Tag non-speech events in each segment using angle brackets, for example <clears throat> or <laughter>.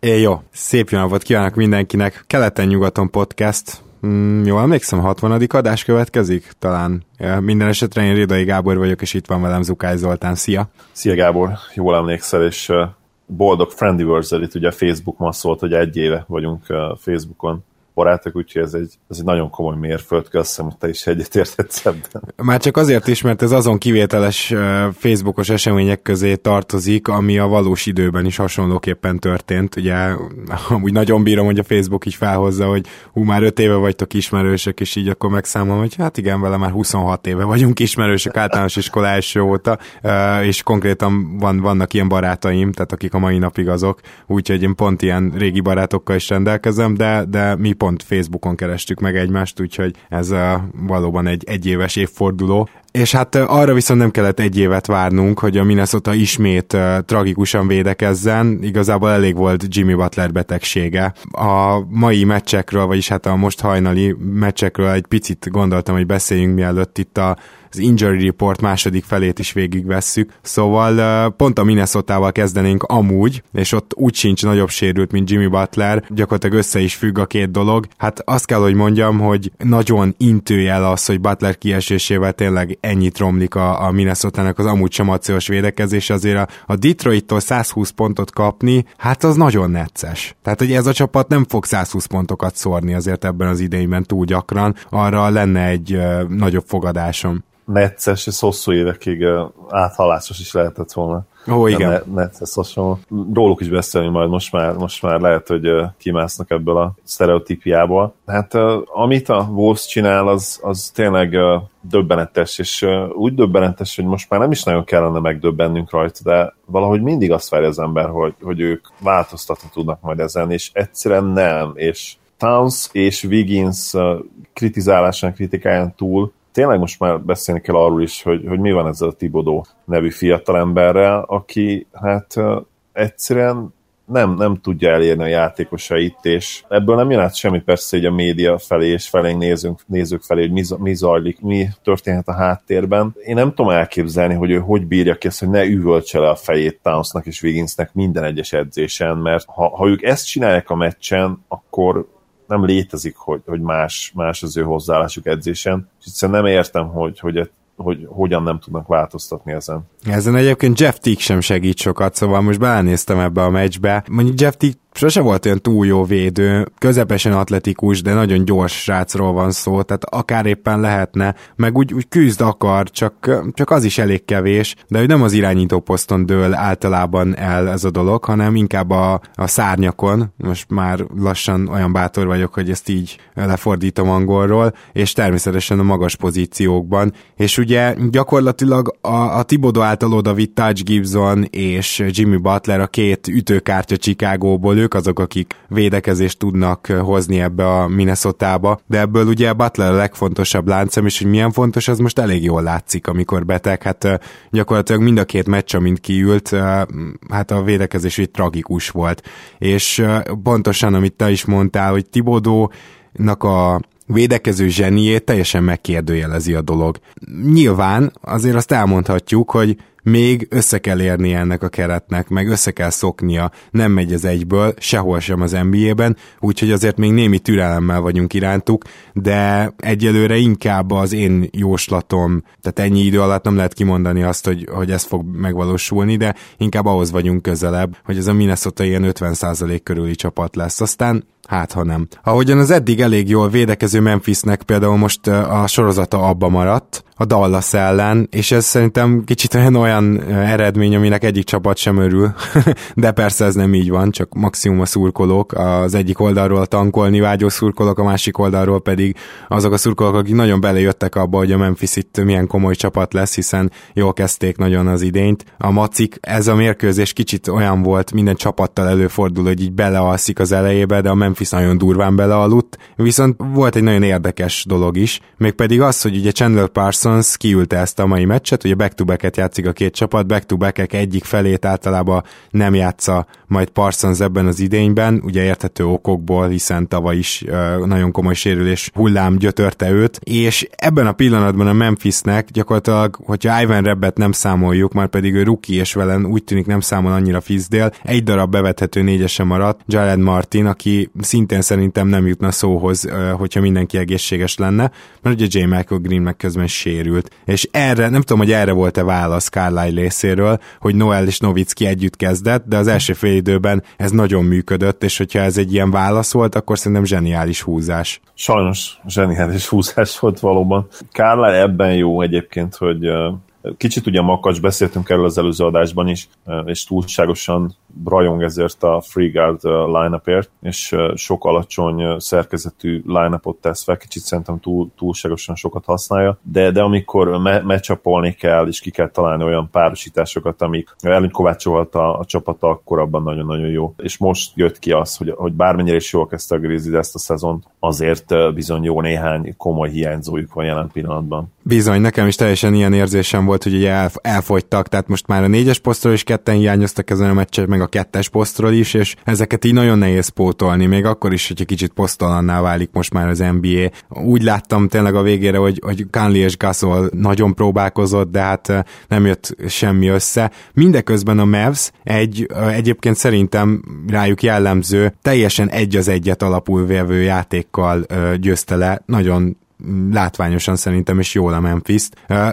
É, jó, szép jó napot kívánok mindenkinek. Keleten-nyugaton podcast. Mm, jól emlékszem, 60. adás következik? Talán. Minden esetre én Rédai Gábor vagyok, és itt van velem Zukály Zoltán. Szia! Szia Gábor, jól emlékszel, és boldog Friendiversary-t ugye Facebook ma szólt, hogy egy éve vagyunk Facebookon barátok, úgyhogy ez egy, ez egy nagyon komoly mérföld, köszönöm, hogy te is egyetérthetsz ebben. Már csak azért is, mert ez azon kivételes Facebookos események közé tartozik, ami a valós időben is hasonlóképpen történt. Ugye amúgy nagyon bírom, hogy a Facebook is felhozza, hogy hú, már öt éve vagytok ismerősök, és így akkor megszámolom, hogy hát igen, vele már 26 éve vagyunk ismerősök általános iskola első óta, és konkrétan van, vannak ilyen barátaim, tehát akik a mai napig azok, úgyhogy én pont ilyen régi barátokkal is rendelkezem, de, de mi pont Facebookon kerestük meg egymást, úgyhogy ez a, valóban egy egyéves évforduló. És hát arra viszont nem kellett egy évet várnunk, hogy a Minnesota ismét uh, tragikusan védekezzen. Igazából elég volt Jimmy Butler betegsége. A mai meccsekről, vagyis hát a most hajnali meccsekről egy picit gondoltam, hogy beszéljünk mielőtt itt a az injury report második felét is végigvesszük. Szóval pont a minnesota kezdenénk amúgy, és ott úgy sincs nagyobb sérült, mint Jimmy Butler, gyakorlatilag össze is függ a két dolog. Hát azt kell, hogy mondjam, hogy nagyon intőjel az, hogy Butler kiesésével tényleg ennyit romlik a, a Minnesota-nak az amúgy sem acélos védekezés, azért a, a Detroit-tól 120 pontot kapni, hát az nagyon necces. Tehát, hogy ez a csapat nem fog 120 pontokat szórni azért ebben az idejében túl gyakran, arra lenne egy uh, nagyobb fogadásom necces, és hosszú évekig áthalásos is lehetett volna. Ó, igen. Ne, necces hasonló. Róluk is beszélni majd, most már, most már lehet, hogy kimásznak ebből a sztereotípiából. Hát amit a Wolves csinál, az, az tényleg döbbenetes, és úgy döbbenetes, hogy most már nem is nagyon kellene megdöbbennünk rajta, de valahogy mindig azt várja az ember, hogy, hogy ők változtatni tudnak majd ezen, és egyszerűen nem, és Towns és Wiggins kritizálásán, kritikáján túl tényleg most már beszélni kell arról is, hogy, hogy mi van ezzel a Tibodó nevű fiatalemberrel, aki hát egyszerűen nem, nem tudja elérni a játékosait, és ebből nem jön át semmi persze, hogy a média felé és felénk nézünk, nézők felé, hogy mi, mi zajlik, mi történhet a háttérben. Én nem tudom elképzelni, hogy ő hogy bírja ki ezt, hogy ne üvöltse le a fejét Townsnak és Wigginsnek minden egyes edzésen, mert ha, ha ők ezt csinálják a meccsen, akkor nem létezik, hogy, hogy más, más az ő hozzáállásuk edzésen, és egyszerűen nem értem, hogy, hogy, hogy hogyan nem tudnak változtatni ezen. Ezen egyébként Jeff Tick sem segít sokat, szóval most belenéztem ebbe a meccsbe. Mondjuk Jeff Tick sose volt olyan túl jó védő, közepesen atletikus, de nagyon gyors srácról van szó, tehát akár éppen lehetne, meg úgy, úgy küzd akar, csak, csak az is elég kevés, de hogy nem az irányító poszton dől általában el ez a dolog, hanem inkább a, a szárnyakon, most már lassan olyan bátor vagyok, hogy ezt így lefordítom angolról, és természetesen a magas pozíciókban, és ugye gyakorlatilag a, a Tibodo által odavitt Touch Gibson és Jimmy Butler a két ütőkártya Chicagóból, ők azok, akik védekezést tudnak hozni ebbe a Minnesota-ba, de ebből ugye Butler a legfontosabb láncem, és hogy milyen fontos, az most elég jól látszik, amikor beteg, hát gyakorlatilag mind a két meccs, amint kiült, hát a védekezés így tragikus volt. És pontosan, amit te is mondtál, hogy Tibodónak a védekező zseniét teljesen megkérdőjelezi a dolog. Nyilván azért azt elmondhatjuk, hogy még össze kell érni ennek a keretnek, meg össze kell szoknia, nem megy ez egyből, sehol sem az NBA-ben, úgyhogy azért még némi türelemmel vagyunk irántuk, de egyelőre inkább az én jóslatom, tehát ennyi idő alatt nem lehet kimondani azt, hogy, hogy ez fog megvalósulni, de inkább ahhoz vagyunk közelebb, hogy ez a Minnesota ilyen 50% körüli csapat lesz. Aztán hát ha nem. Ahogyan az eddig elég jól védekező Memphisnek például most a sorozata abba maradt, a Dallas ellen, és ez szerintem kicsit olyan, olyan eredmény, aminek egyik csapat sem örül, <laughs> de persze ez nem így van, csak maximum a szurkolók, az egyik oldalról tankolni vágyó szurkolók, a másik oldalról pedig azok a szurkolók, akik nagyon belejöttek abba, hogy a Memphis itt milyen komoly csapat lesz, hiszen jól kezdték nagyon az idényt. A macik, ez a mérkőzés kicsit olyan volt, minden csapattal előfordul, hogy így belealszik az elejébe, de a Memphis nagyon durván belealudt, viszont volt egy nagyon érdekes dolog is, mégpedig az, hogy ugye Chandler Parsons Parsons kiülte ezt a mai meccset, ugye back-to-back-et játszik a két csapat, back-to-back egyik felét általában nem játsza majd Parsons ebben az idényben, ugye érthető okokból, hiszen tavaly is nagyon komoly sérülés hullám gyötörte őt, és ebben a pillanatban a Memphisnek gyakorlatilag, hogyha Ivan Rebbet nem számoljuk, már pedig ő rookie, és velen úgy tűnik nem számol annyira Fizdél, egy darab bevethető négyese maradt, Jared Martin, aki szintén szerintem nem jutna szóhoz, hogyha mindenki egészséges lenne, mert ugye J. Michael Green meg közben sérült. És erre, nem tudom, hogy erre volt-e válasz Carlisle részéről, hogy Noel és Novicki együtt kezdett, de az első fél időben ez nagyon működött, és hogyha ez egy ilyen válasz volt, akkor szerintem zseniális húzás. Sajnos zseniális húzás volt valóban. Carlisle ebben jó egyébként, hogy Kicsit ugye makacs, beszéltünk erről az előző adásban is, és túlságosan rajong ezért a Free Guard line-upért, és sok alacsony szerkezetű line-upot tesz fel, kicsit szerintem túl, túlságosan sokat használja, de, de amikor me- kell, és ki kell találni olyan párosításokat, amik előny kovácsolt a, a csapata, akkor abban nagyon-nagyon jó. És most jött ki az, hogy, hogy bármennyire is jól kezdte a Grizzlies ezt a szezont, azért bizony jó néhány komoly hiányzójuk van jelen pillanatban. Bizony, nekem is teljesen ilyen érzésem volt, hogy ugye elf- elfogytak, tehát most már a négyes posztról is ketten hiányoztak ezen a meccsen, meg a kettes posztról is, és ezeket így nagyon nehéz pótolni, még akkor is, hogyha kicsit posztalanná válik most már az NBA. Úgy láttam tényleg a végére, hogy, hogy Conley és Gasol nagyon próbálkozott, de hát eh, nem jött semmi össze. Mindeközben a Mavs egy eh, egyébként szerintem rájuk jellemző, teljesen egy az egyet alapul vevő játékkal eh, győzte le, nagyon látványosan szerintem, és jól a memphis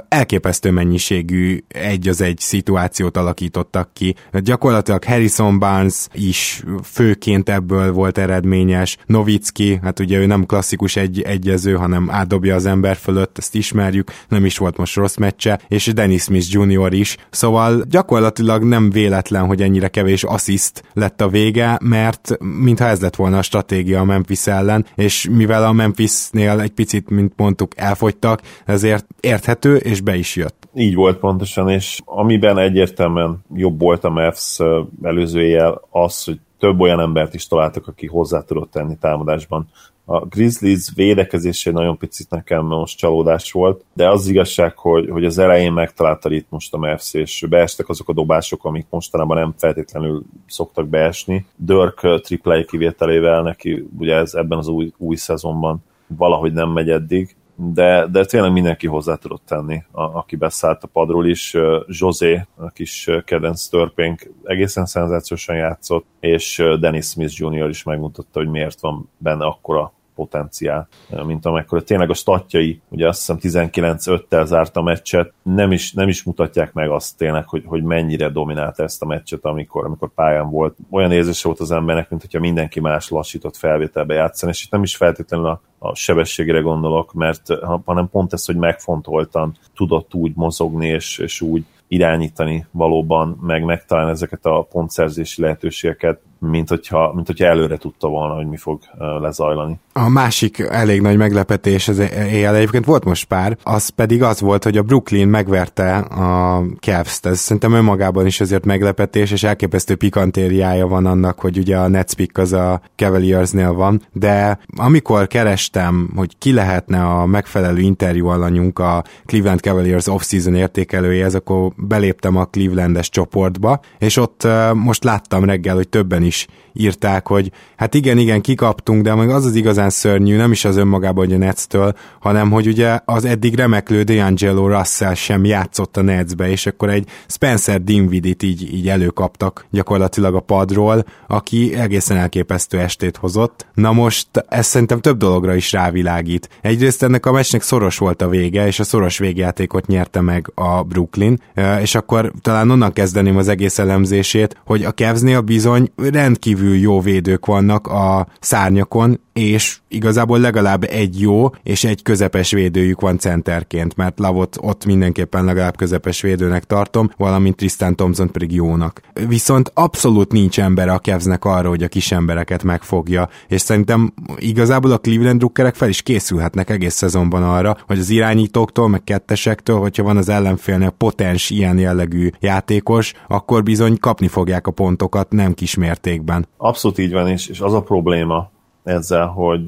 Elképesztő mennyiségű egy az egy szituációt alakítottak ki. Gyakorlatilag Harrison Barnes is főként ebből volt eredményes. Novicki, hát ugye ő nem klasszikus egy egyező, hanem átdobja az ember fölött, ezt ismerjük, nem is volt most rossz meccse, és Dennis Smith Jr. is. Szóval gyakorlatilag nem véletlen, hogy ennyire kevés assziszt lett a vége, mert mintha ez lett volna a stratégia a Memphis ellen, és mivel a Memphisnél egy picit mint mondtuk, elfogytak, ezért érthető, és be is jött. Így volt pontosan, és amiben egyértelműen jobb volt a Mavs előzőjel az, hogy több olyan embert is találtak, aki hozzá tudott tenni támadásban. A Grizzlies védekezésé nagyon picit nekem most csalódás volt, de az igazság, hogy, hogy az elején megtalálta itt most a Mavs, és beestek azok a dobások, amik mostanában nem feltétlenül szoktak beesni. Dirk triplei kivételével neki ugye ez ebben az új, új szezonban valahogy nem megy eddig, de, de tényleg mindenki hozzá tudott tenni, a, aki beszállt a padról is. José, a kis kedvenc törpénk egészen szenzációsan játszott, és Dennis Smith Jr. is megmutatta, hogy miért van benne akkora potenciál, mint amekkora tényleg a statjai, ugye azt hiszem 19-5-tel zárt a meccset, nem is, nem is mutatják meg azt tényleg, hogy, hogy mennyire dominálta ezt a meccset, amikor, amikor pályán volt. Olyan érzés volt az embernek, mint hogyha mindenki más lassított felvételbe játszani, és itt nem is feltétlenül a, a sebességre gondolok, mert hanem pont ez, hogy megfontoltan tudott úgy mozogni, és, és úgy irányítani valóban, meg megtalálni ezeket a pontszerzési lehetőségeket, mint hogyha, mint hogyha előre tudta volna, hogy mi fog lezajlani. A másik elég nagy meglepetés az éjjel egyébként volt most pár, az pedig az volt, hogy a Brooklyn megverte a Cavs-t. Ez szerintem önmagában is azért meglepetés, és elképesztő pikantériája van annak, hogy ugye a Nets pick az a Cavaliersnél van, de amikor kerestem, hogy ki lehetne a megfelelő interjú alanyunk a Cleveland Cavaliers off-season értékelője, akkor beléptem a Clevelandes csoportba, és ott most láttam reggel, hogy többen is írták, hogy hát igen, igen, kikaptunk, de meg az az igazán szörnyű, nem is az önmagában, hogy a Netstől, hanem hogy ugye az eddig remeklő D'Angelo Russell sem játszott a Netsbe, és akkor egy Spencer Dinvidit így, így előkaptak gyakorlatilag a padról, aki egészen elképesztő estét hozott. Na most ez szerintem több dologra is rávilágít. Egyrészt ennek a meccsnek szoros volt a vége, és a szoros végjátékot nyerte meg a Brooklyn, és akkor talán onnan kezdeném az egész elemzését, hogy a Cavsnél bizony rendkívül jó védők vannak a szárnyakon, és igazából legalább egy jó és egy közepes védőjük van centerként, mert Lavot ott mindenképpen legalább közepes védőnek tartom, valamint Tristan Thompson pedig jónak. Viszont abszolút nincs ember a Kevznek arra, hogy a kis embereket megfogja, és szerintem igazából a Cleveland drukkerek fel is készülhetnek egész szezonban arra, hogy az irányítóktól, meg kettesektől, hogyha van az ellenfélnél potens ilyen jellegű játékos, akkor bizony kapni fogják a pontokat nem kis mértékben. Abszolút így van, és, és az a probléma, ezzel, hogy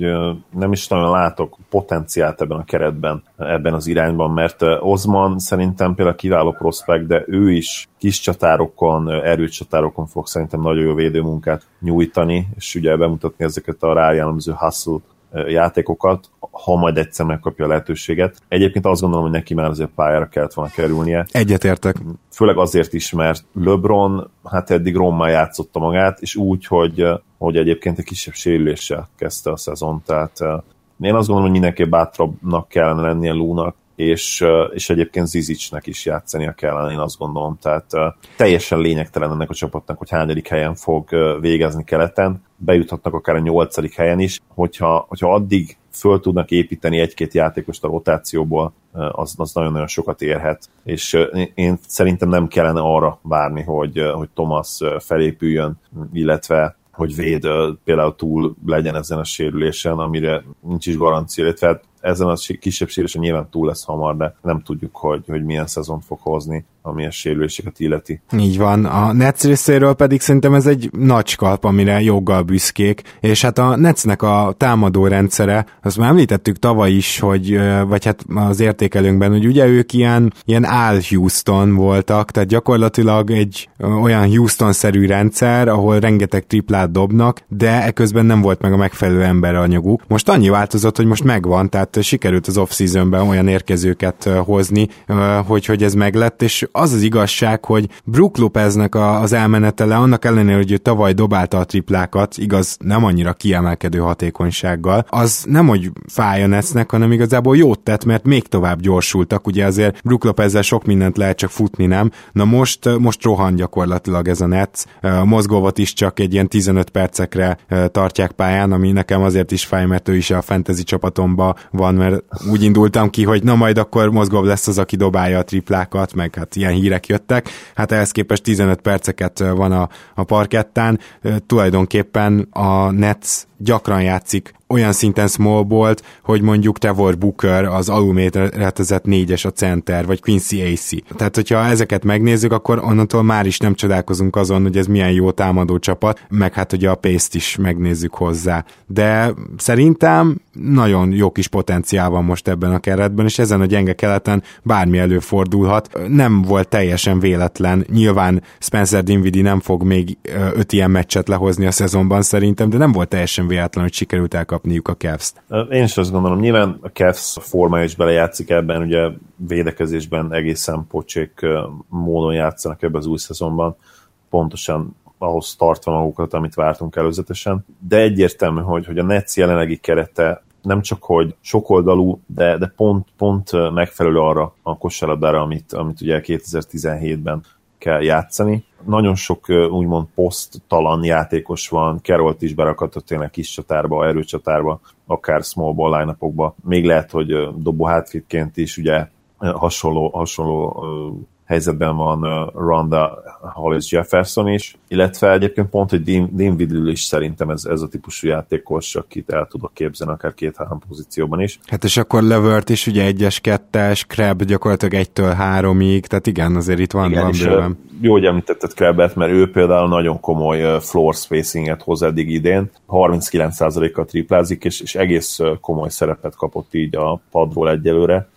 nem is nagyon látok potenciált ebben a keretben, ebben az irányban, mert Ozman szerintem például kiváló prospekt, de ő is kis csatárokon, erőcsatárokon fog szerintem nagyon jó védőmunkát nyújtani, és ugye bemutatni ezeket a rájellemző hustle játékokat, ha majd egyszer megkapja a lehetőséget. Egyébként azt gondolom, hogy neki már azért pályára kellett volna kerülnie. Egyetértek. Főleg azért is, mert LeBron hát eddig Rommal játszotta magát, és úgy, hogy, hogy egyébként egy kisebb sérüléssel kezdte a szezon, tehát én azt gondolom, hogy mindenképp bátrabbnak kellene lennie Lúnak, és, és egyébként Zizicsnek is játszania kellene, én azt gondolom. Tehát teljesen lényegtelen ennek a csapatnak, hogy hányadik helyen fog végezni keleten, bejuthatnak akár a nyolcadik helyen is, hogyha, hogyha addig föl tudnak építeni egy-két játékost a rotációból, az, az nagyon-nagyon sokat érhet. És én szerintem nem kellene arra várni, hogy, hogy Thomas felépüljön, illetve hogy véd például túl legyen ezen a sérülésen, amire nincs is garancia, illetve hát ezen a kisebb sérülésen nyilván túl lesz hamar, de nem tudjuk, hogy, hogy milyen szezon fog hozni, ami a sérüléseket illeti. Így van. A Nets részéről pedig szerintem ez egy nagy kalp, amire joggal büszkék, és hát a Netsnek a támadó rendszere, azt már említettük tavaly is, hogy, vagy hát az értékelőnkben, hogy ugye ők ilyen, ilyen áll Houston voltak, tehát gyakorlatilag egy olyan Houston-szerű rendszer, ahol rengeteg triplát dobnak, de eközben nem volt meg a megfelelő emberanyaguk. Most annyi változott, hogy most megvan, tehát tehát sikerült az off-seasonben olyan érkezőket hozni, hogy, hogy ez meglett, és az az igazság, hogy Brook Lopeznek az elmenetele, annak ellenére, hogy ő tavaly dobálta a triplákat, igaz, nem annyira kiemelkedő hatékonysággal, az nem, hogy fáj a Netsznek, hanem igazából jót tett, mert még tovább gyorsultak, ugye azért Brook Lopezzel sok mindent lehet csak futni, nem? Na most, most rohan gyakorlatilag ez a Netsz, mozgóvat is csak egy ilyen 15 percekre tartják pályán, ami nekem azért is fáj, mert ő is a fantasy csapatomba van, mert úgy indultam ki, hogy na majd akkor mozgóbb lesz az, aki dobálja a triplákat, meg hát ilyen hírek jöttek. Hát ehhez képest 15 perceket van a, a parkettán. Tulajdonképpen a Nets gyakran játszik olyan szinten small bolt, hogy mondjuk Trevor Booker az alulméretezett négyes a center, vagy Quincy AC. Tehát, hogyha ezeket megnézzük, akkor onnantól már is nem csodálkozunk azon, hogy ez milyen jó támadó csapat, meg hát ugye a pace is megnézzük hozzá. De szerintem nagyon jó kis potenciál van most ebben a keretben, és ezen a gyenge keleten bármi előfordulhat. Nem volt teljesen véletlen. Nyilván Spencer Dinwiddie nem fog még öt ilyen meccset lehozni a szezonban szerintem, de nem volt teljesen véletlen, hogy sikerült elkapniuk a Cavs-t. Én is azt gondolom, nyilván a Cavs formája is belejátszik ebben, ugye védekezésben egészen pocsék módon játszanak ebben az új szezonban, pontosan ahhoz tartva magukat, amit vártunk előzetesen. De egyértelmű, hogy, hogy a Nets jelenlegi kerete nem csak, hogy sokoldalú, de, de pont, pont megfelelő arra a kosárlabdára, amit, amit ugye 2017-ben kell játszani. Nagyon sok úgymond poszttalan játékos van, Kerolt is berakhatott tényleg kis csatárba, erőcsatárba, akár small ball line Még lehet, hogy dobó hátfitként is ugye hasonló, hasonló helyzetben van Ronda Hollis Jefferson is, illetve egyébként pont, hogy Dean, Dean is szerintem ez, ez a típusú játékos, akit el tudok képzelni akár két-három pozícióban is. Hát és akkor Levert is ugye egyes, kettes, Krab gyakorlatilag egytől háromig, tehát igen, azért itt van, igen, van bőven. Jó, hogy említetted Krabet, mert ő például nagyon komoly floor spacinget hoz eddig idén, 39%-kal triplázik, és, és egész komoly szerepet kapott így a padról egyelőre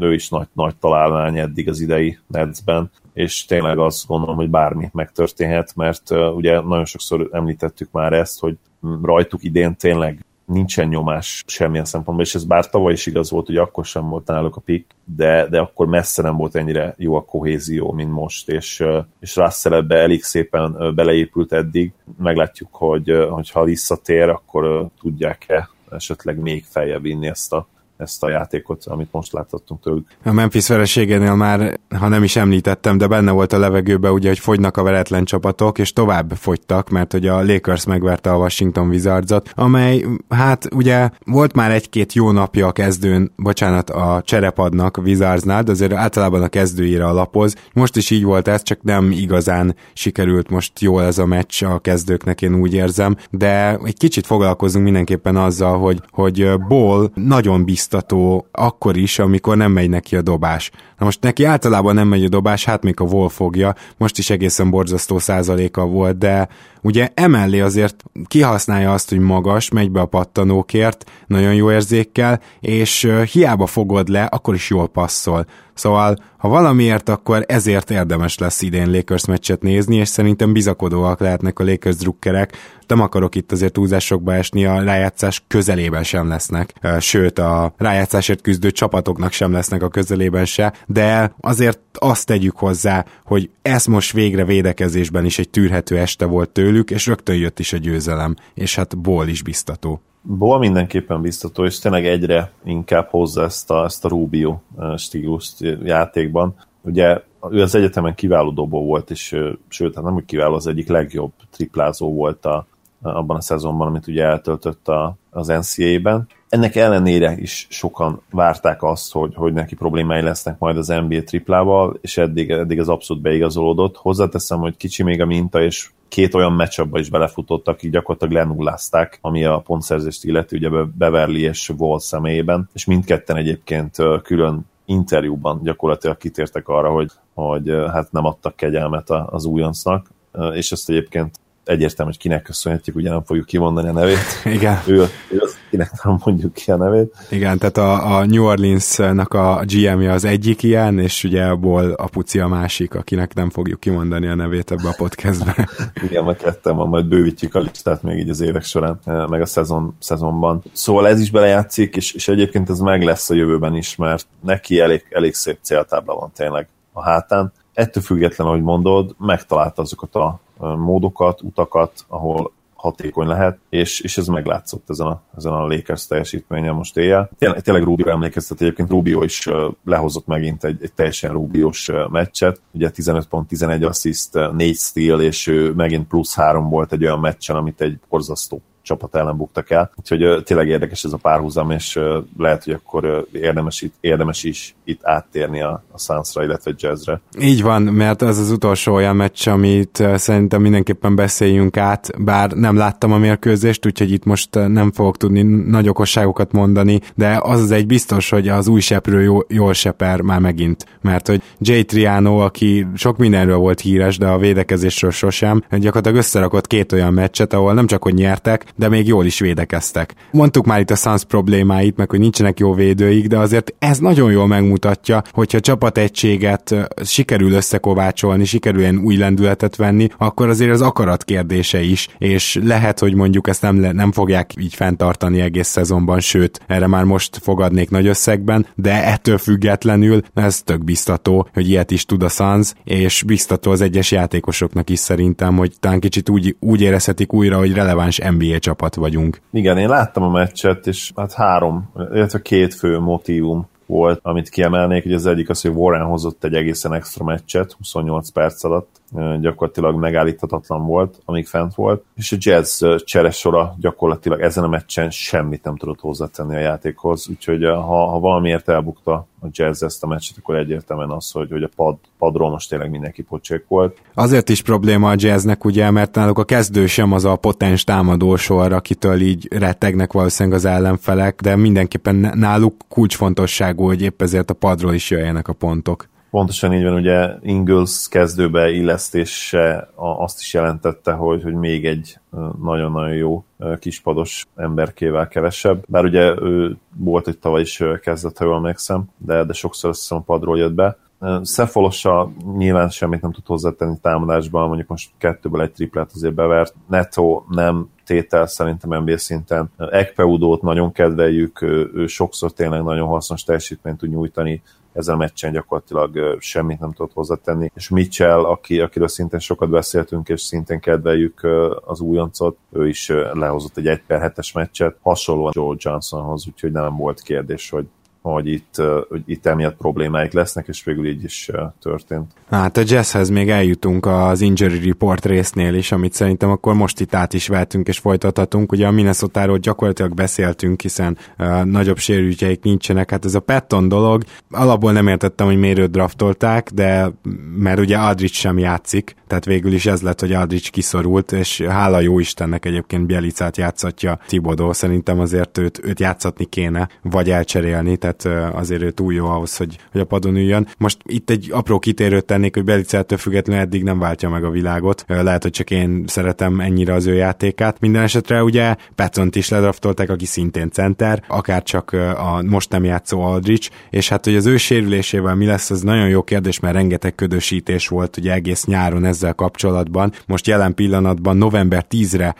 ő is nagy, nagy találmány eddig az idei Netsben, és tényleg azt gondolom, hogy bármi megtörténhet, mert uh, ugye nagyon sokszor említettük már ezt, hogy rajtuk idén tényleg nincsen nyomás semmilyen szempontból, és ez bár tavaly is igaz volt, hogy akkor sem volt náluk a pick, de, de akkor messze nem volt ennyire jó a kohézió, mint most, és, és Russell ebbe elég szépen beleépült eddig. Meglátjuk, hogy ha visszatér, akkor tudják-e esetleg még feljebb vinni ezt a ezt a játékot, amit most láthattunk tőlük. A Memphis vereségénél már, ha nem is említettem, de benne volt a levegőbe, ugye, hogy fogynak a veretlen csapatok, és tovább fogytak, mert hogy a Lakers megverte a Washington Wizardsot, amely, hát ugye volt már egy-két jó napja a kezdőn, bocsánat, a cserepadnak Wizardsnál, de azért általában a kezdőire alapoz. Most is így volt ez, csak nem igazán sikerült most jól ez a meccs a kezdőknek, én úgy érzem, de egy kicsit foglalkozunk mindenképpen azzal, hogy, hogy Ball nagyon biztos biztató akkor is, amikor nem megy neki a dobás. Na most neki általában nem megy a dobás, hát még a Wolf fogja, most is egészen borzasztó százaléka volt, de ugye emellé azért kihasználja azt, hogy magas, megy be a pattanókért, nagyon jó érzékkel, és hiába fogod le, akkor is jól passzol. Szóval, ha valamiért, akkor ezért érdemes lesz idén Lakers meccset nézni, és szerintem bizakodóak lehetnek a Lakers drukkerek. Nem akarok itt azért túlzásokba esni, a rájátszás közelében sem lesznek, sőt a rájátszásért küzdő csapatoknak sem lesznek a közelében se, de azért azt tegyük hozzá, hogy ez most végre védekezésben is egy tűrhető este volt tőlük, és rögtön jött is a győzelem, és hát ból is biztató. Ból mindenképpen biztató, és tényleg egyre inkább hozza ezt a, ezt a Rubio stílust játékban. Ugye ő az egyetemen kiváló dobó volt, és sőt, hát nem úgy kiváló, az egyik legjobb triplázó volt a, abban a szezonban, amit ugye eltöltött a, az NCAA-ben. Ennek ellenére is sokan várták azt, hogy, hogy neki problémái lesznek majd az NBA triplával, és eddig, eddig az abszolút beigazolódott. Hozzáteszem, hogy kicsi még a minta, és két olyan meccsabba is belefutottak, akik gyakorlatilag lenullázták, ami a pontszerzést illeti, ugye Beverly és Wall személyében, és mindketten egyébként külön interjúban gyakorlatilag kitértek arra, hogy, hogy hát nem adtak kegyelmet az újoncnak, és ezt egyébként egyértelmű, hogy kinek köszönhetjük, ugye nem fogjuk kimondani a nevét. <laughs> Igen. Ő, ő az, kinek nem mondjuk ki a nevét. Igen, tehát a, a New Orleans-nak a GM-je az egyik ilyen, és ugye abból a puci a másik, akinek nem fogjuk kimondani a nevét ebbe a podcastbe. <laughs> Igen, meg kettem van, majd bővítjük a listát még így az évek során, eh, meg a szezon, szezonban. Szóval ez is belejátszik, és, és egyébként ez meg lesz a jövőben is, mert neki elég, elég szép céltábla van tényleg a hátán. Ettől független, ahogy mondod, megtalálta azokat a módokat, utakat, ahol hatékony lehet, és, és ez meglátszott ezen a, ezen a Lakers teljesítményen most éjjel. Tényleg, tényleg Rubio emlékeztet, egyébként Rubio is lehozott megint egy, egy teljesen Rubiós meccset, ugye 15 pont, 11 assist, 4 steal, és ő megint plusz 3 volt egy olyan meccsen, amit egy borzasztó csapat ellen buktak el. Úgyhogy tényleg érdekes ez a párhuzam, és lehet, hogy akkor érdemes, itt, érdemes is itt áttérni a, a Sunsra, illetve Jazzre. Így van, mert ez az utolsó olyan meccs, amit szerintem mindenképpen beszéljünk át, bár nem láttam a mérkőzést, úgyhogy itt most nem fogok tudni nagy okosságokat mondani, de az az egy biztos, hogy az új seprő jól, jól seper már megint, mert hogy Jay Triano, aki sok mindenről volt híres, de a védekezésről sosem, gyakorlatilag összerakott két olyan meccset, ahol nem csak hogy nyertek, de még jól is védekeztek. Mondtuk már itt a Suns problémáit, meg hogy nincsenek jó védőik, de azért ez nagyon jól megmutatja, hogyha csapategységet sikerül összekovácsolni, sikerül ilyen új lendületet venni, akkor azért az akarat kérdése is, és lehet, hogy mondjuk ezt nem, nem fogják így fenntartani egész szezonban, sőt, erre már most fogadnék nagy összegben, de ettől függetlenül ez tök biztató, hogy ilyet is tud a Suns, és biztató az egyes játékosoknak is szerintem, hogy talán kicsit úgy, úgy érezhetik újra, hogy releváns NBA csapat vagyunk. Igen, én láttam a meccset, és hát három, illetve két fő motivum volt, amit kiemelnék, hogy az egyik az, hogy Warren hozott egy egészen extra meccset, 28 perc alatt, gyakorlatilag megállíthatatlan volt, amíg fent volt, és a Jazz cseresora gyakorlatilag ezen a meccsen semmit nem tudott hozzátenni a játékhoz, úgyhogy ha, ha valamiért elbukta a Jazz ezt a meccset, akkor egyértelműen az, hogy, hogy a pad, padról most tényleg mindenki pocsék volt. Azért is probléma a Jazznek, ugye, mert náluk a kezdő sem az a potens támadósor, akitől így rettegnek valószínűleg az ellenfelek, de mindenképpen náluk kulcsfontosságú, hogy épp ezért a padról is jöjjenek a pontok. Pontosan így van, ugye Ingles kezdőbe illesztése azt is jelentette, hogy, hogy még egy nagyon-nagyon jó kispados emberkével kevesebb. Bár ugye ő volt egy tavaly is kezdett, ha jól emlékszem, de, de sokszor azt hiszem a padról jött be. Szefolosa nyilván semmit nem tud hozzátenni támadásban, mondjuk most kettőből egy triplet azért bevert. Neto nem tétel szerintem NBA szinten. Ekpeudót nagyon kedveljük, ő sokszor tényleg nagyon hasznos teljesítményt tud nyújtani, ezen a meccsen gyakorlatilag semmit nem tudott hozzátenni. És Mitchell, aki, akiről szintén sokat beszéltünk, és szintén kedveljük az újoncot, ő is lehozott egy 1 per 7-es meccset, hasonlóan Joe Johnsonhoz, úgyhogy nem volt kérdés, hogy hogy itt, hogy itt emiatt problémáik lesznek, és végül így is történt. Hát a jazzhez még eljutunk az injury report résznél is, amit szerintem akkor most itt át is vettünk és folytathatunk. Ugye a minnesota gyakorlatilag beszéltünk, hiszen uh, nagyobb sérültjeik nincsenek. Hát ez a Petton dolog, alapból nem értettem, hogy miért draftolták, de mert ugye Adric sem játszik, tehát végül is ez lett, hogy Adric kiszorult, és hála jó Istennek egyébként Bielicát játszatja Tibodó, szerintem azért őt, őt játszatni kéne, vagy elcserélni, tehát tehát azért ő túl jó ahhoz, hogy, hogy a padon üljön. Most itt egy apró kitérőt tennék, hogy Belice ettől függetlenül eddig nem váltja meg a világot. Lehet, hogy csak én szeretem ennyire az ő játékát. Minden esetre ugye Petont is ledraftolták, aki szintén center, akár csak a most nem játszó Aldrich, és hát hogy az ő sérülésével mi lesz, az nagyon jó kérdés, mert rengeteg ködösítés volt ugye egész nyáron ezzel kapcsolatban. Most jelen pillanatban november 10-re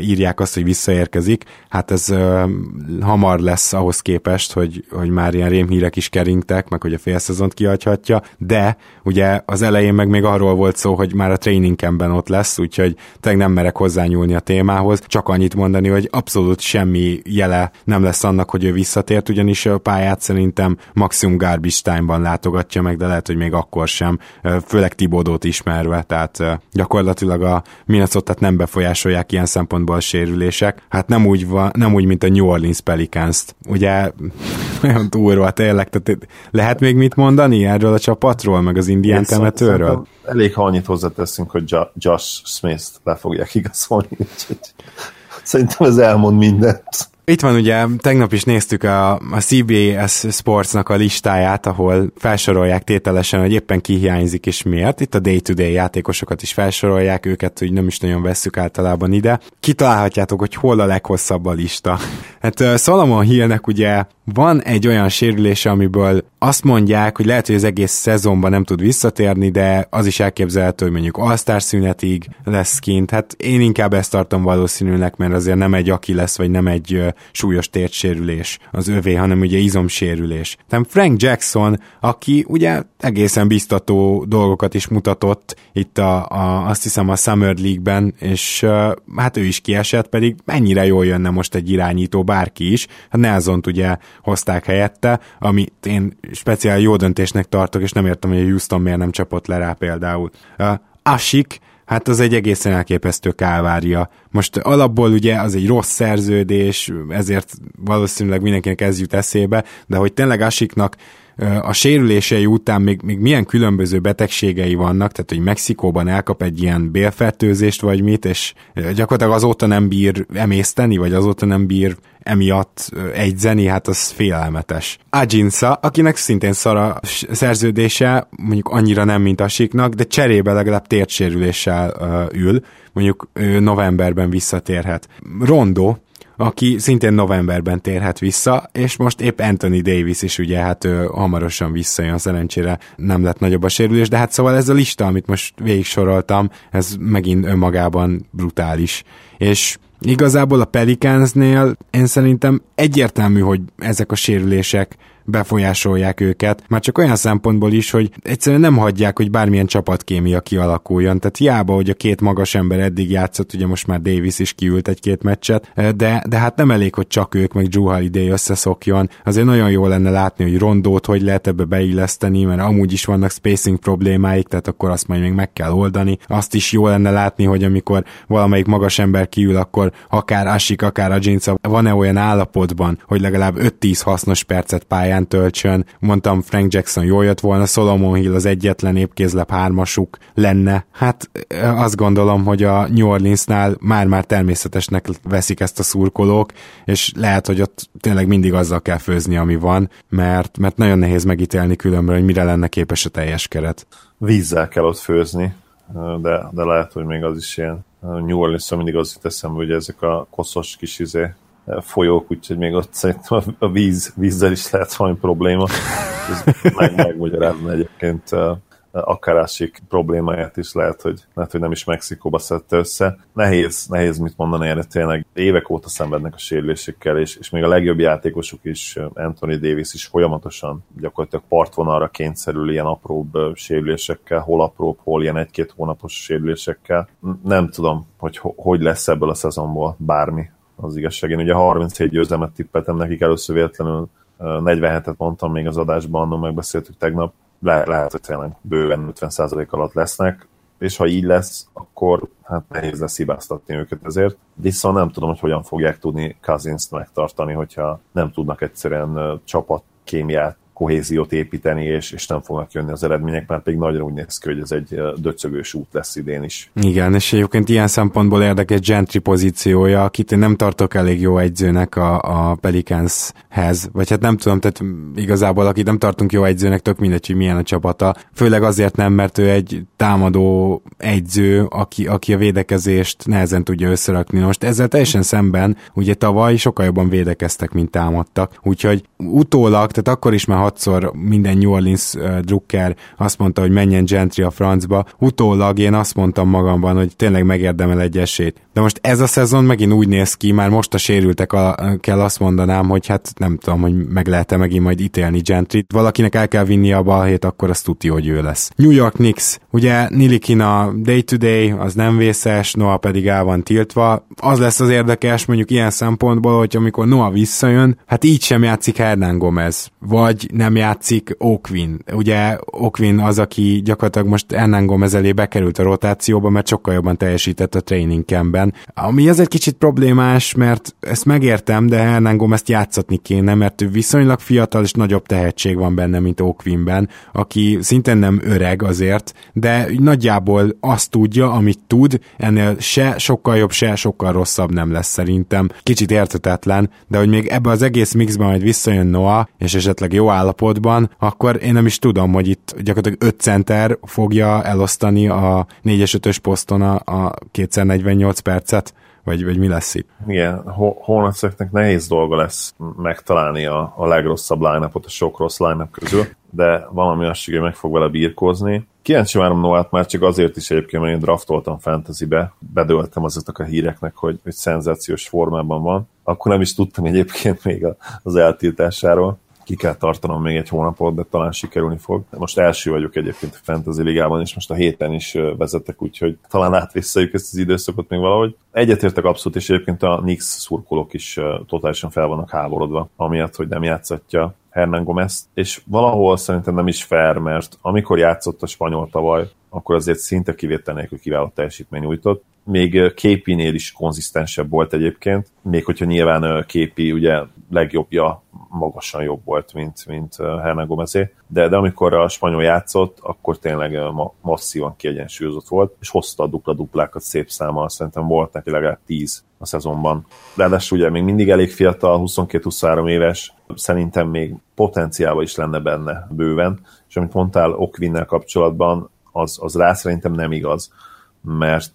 írják azt, hogy visszaérkezik. Hát ez hamar lesz ahhoz képest, hogy, hogy már ilyen rémhírek is keringtek, meg hogy a félszezont kiadhatja, de ugye az elején meg még arról volt szó, hogy már a training ott lesz, úgyhogy tényleg nem merek hozzányúlni a témához, csak annyit mondani, hogy abszolút semmi jele nem lesz annak, hogy ő visszatért, ugyanis a pályát szerintem maximum garbage time-ban látogatja meg, de lehet, hogy még akkor sem, főleg Tibodót ismerve, tehát gyakorlatilag a minnesota nem befolyásolják ilyen szempontból a sérülések. Hát nem úgy, van, nem úgy, mint a New Orleans Pelicans-t. Ugye nagyon durva tényleg, tehát lehet még mit mondani erről a csapatról, meg az indián temetőről? Elég, ha annyit hozzáteszünk, hogy Josh Smith-t le fogják igazolni, úgyhogy szerintem ez elmond mindent. Itt van ugye, tegnap is néztük a, a CBS Sportsnak a listáját, ahol felsorolják tételesen, hogy éppen ki hiányzik és miért. Itt a day-to-day játékosokat is felsorolják, őket úgy nem is nagyon vesszük általában ide. Kitalálhatjátok, hogy hol a leghosszabb a lista. Hát uh, Solomon Hillnek ugye van egy olyan sérülése, amiből azt mondják, hogy lehet, hogy az egész szezonban nem tud visszatérni, de az is elképzelhető, hogy mondjuk all szünetig lesz kint. Hát én inkább ezt tartom valószínűnek, mert azért nem egy aki lesz, vagy nem egy súlyos tértsérülés az övé, hanem ugye izomsérülés. Tehát Frank Jackson, aki ugye egészen biztató dolgokat is mutatott itt a, a azt hiszem a Summer League-ben, és uh, hát ő is kiesett, pedig mennyire jól jönne most egy irányító, bárki is. Hát nelson ugye hozták helyette, amit én speciál jó döntésnek tartok, és nem értem, hogy a Houston miért nem csapott le rá például. Uh, Asik, hát az egy egészen elképesztő kálvária. Most alapból ugye az egy rossz szerződés, ezért valószínűleg mindenkinek ez jut eszébe, de hogy tényleg Asiknak a sérülései után még, még milyen különböző betegségei vannak, tehát hogy Mexikóban elkap egy ilyen bélfertőzést vagy mit, és gyakorlatilag azóta nem bír emészteni, vagy azóta nem bír emiatt egyzeni, hát az félelmetes. Ajinsa, akinek szintén szara szerződése, mondjuk annyira nem, mint a siknak, de cserébe legalább tértsérüléssel uh, ül, mondjuk novemberben visszatérhet. Rondo, aki szintén novemberben térhet vissza, és most épp Anthony Davis is ugye hát ő hamarosan visszajön, szerencsére nem lett nagyobb a sérülés, de hát szóval ez a lista, amit most végig soroltam, ez megint önmagában brutális. És igazából a Pelicansnél én szerintem egyértelmű, hogy ezek a sérülések befolyásolják őket, már csak olyan szempontból is, hogy egyszerűen nem hagyják, hogy bármilyen csapatkémia kialakuljon. Tehát hiába, hogy a két magas ember eddig játszott, ugye most már Davis is kiült egy-két meccset, de, de hát nem elég, hogy csak ők, meg Drew Holiday összeszokjon. Azért nagyon jó lenne látni, hogy rondót hogy lehet ebbe beilleszteni, mert amúgy is vannak spacing problémáik, tehát akkor azt majd még meg kell oldani. Azt is jó lenne látni, hogy amikor valamelyik magas ember kiül, akkor akár Asik, akár a Jinsa van-e olyan állapotban, hogy legalább 5-10 hasznos percet pályán pályán töltsön. Mondtam, Frank Jackson jól jött volna, Solomon Hill az egyetlen épkézlep hármasuk lenne. Hát azt gondolom, hogy a New Orleansnál már-már természetesnek veszik ezt a szurkolók, és lehet, hogy ott tényleg mindig azzal kell főzni, ami van, mert, mert nagyon nehéz megítélni különben, hogy mire lenne képes a teljes keret. Vízzel kell ott főzni, de, de lehet, hogy még az is ilyen. New Orleans mindig az jut eszembe, hogy ezek a koszos kis izé, folyók, úgyhogy még ott szerintem a víz, vízzel is lehet valami probléma. Ez meg, megmagyarázni egyébként akárásik problémáját is lehet, hogy, lehet, hogy nem is Mexikóba szedte össze. Nehéz, nehéz mit mondani erre tényleg. Évek óta szenvednek a sérülésekkel, és, és még a legjobb játékosok is, Anthony Davis is folyamatosan gyakorlatilag partvonalra kényszerül ilyen apróbb sérülésekkel, hol apróbb, hol ilyen egy-két hónapos sérülésekkel. Nem tudom, hogy hogy lesz ebből a szezonból bármi az igazság. Én ugye 37 győzelmet tippeltem nekik, először véletlenül 47-et mondtam még az adásban, annól megbeszéltük tegnap, Le- lehet, hogy tényleg bőven 50% alatt lesznek, és ha így lesz, akkor hát nehéz lesz hibáztatni őket ezért. Viszont nem tudom, hogy hogyan fogják tudni Cousins-t megtartani, hogyha nem tudnak egyszerűen csapat kémiát kohéziót építeni, és, és nem fognak jönni az eredmények, mert pedig nagyon úgy néz ki, hogy ez egy döcögős út lesz idén is. Igen, és egyébként ilyen szempontból érdekes Gentry pozíciója, akit én nem tartok elég jó egyzőnek a, a Pelicanshez, vagy hát nem tudom, tehát igazából akit nem tartunk jó egyzőnek, tök mindegy, hogy milyen a csapata. Főleg azért nem, mert ő egy támadó egyző, aki, aki a védekezést nehezen tudja összerakni. Most ezzel teljesen szemben, ugye tavaly sokkal jobban védekeztek, mint támadtak. Úgyhogy utólag, tehát akkor is már hatszor minden New Orleans drukker azt mondta, hogy menjen Gentry a francba. Utólag én azt mondtam magamban, hogy tényleg megérdemel egy esélyt. De most ez a szezon megint úgy néz ki, már most a sérültek a, kell azt mondanám, hogy hát nem tudom, hogy meg lehet-e megint majd ítélni Gentry. Valakinek el kell vinni a balhét, akkor azt tudja, hogy ő lesz. New York Knicks, ugye Nilikina day-to-day, az nem vészes, Noah pedig el van tiltva. Az lesz az érdekes, mondjuk ilyen szempontból, hogy amikor Noah visszajön, hát így sem játszik Hernán Gomez, vagy nem játszik Okwin. Ugye Okwin az, aki gyakorlatilag most Hernán Gomez elé bekerült a rotációba, mert sokkal jobban teljesített a training campben. Ami egy kicsit problémás, mert ezt megértem, de Hernán Gomez-t játszatni kéne, mert ő viszonylag fiatal és nagyobb tehetség van benne, mint Okwinben, aki szintén nem öreg azért, de nagyjából azt tudja, amit tud, ennél se sokkal jobb, se sokkal rosszabb nem lesz szerintem. Kicsit értetetlen, de hogy még ebbe az egész mixben majd visszajön Noah, és esetleg jó állapotban, akkor én nem is tudom, hogy itt gyakorlatilag 5 center fogja elosztani a 4-es 5-ös poszton a, a 248 percet vagy, vagy mi lesz itt? Igen, Hornetseknek nehéz dolga lesz megtalálni a, a legrosszabb line a sok rossz line közül, de valami azt hogy meg fog vele birkózni. Kíváncsi várom Noát már csak azért is egyébként, mert én draftoltam fantasybe, bedöltem azoknak a híreknek, hogy, hogy szenzációs formában van. Akkor nem is tudtam egyébként még az eltiltásáról ki kell tartanom még egy hónapot, de talán sikerülni fog. Most első vagyok egyébként a Fantasy Ligában, és most a héten is vezetek, úgyhogy talán átvisszajük ezt az időszakot még valahogy. Egyetértek abszolút, és egyébként a Nix szurkolók is totálisan fel vannak háborodva, amiatt, hogy nem játszatja Hernán Gomez, és valahol szerintem nem is fair, mert amikor játszott a spanyol tavaly, akkor azért szinte kivétel nélkül kiváló teljesítmény nyújtott. Még Képinél is konzisztensebb volt egyébként, még hogyha nyilván Képi ugye legjobbja magasan jobb volt, mint, mint Hernán Gomezé, de, de amikor a spanyol játszott, akkor tényleg ma, masszívan kiegyensúlyozott volt, és hozta a dupla-duplákat szép számmal, szerintem volt neki legalább 10 a szezonban. Ráadásul ugye még mindig elég fiatal, 22-23 éves, szerintem még potenciálva is lenne benne bőven, és amit mondtál Okvinnel kapcsolatban, az, az rá szerintem nem igaz, mert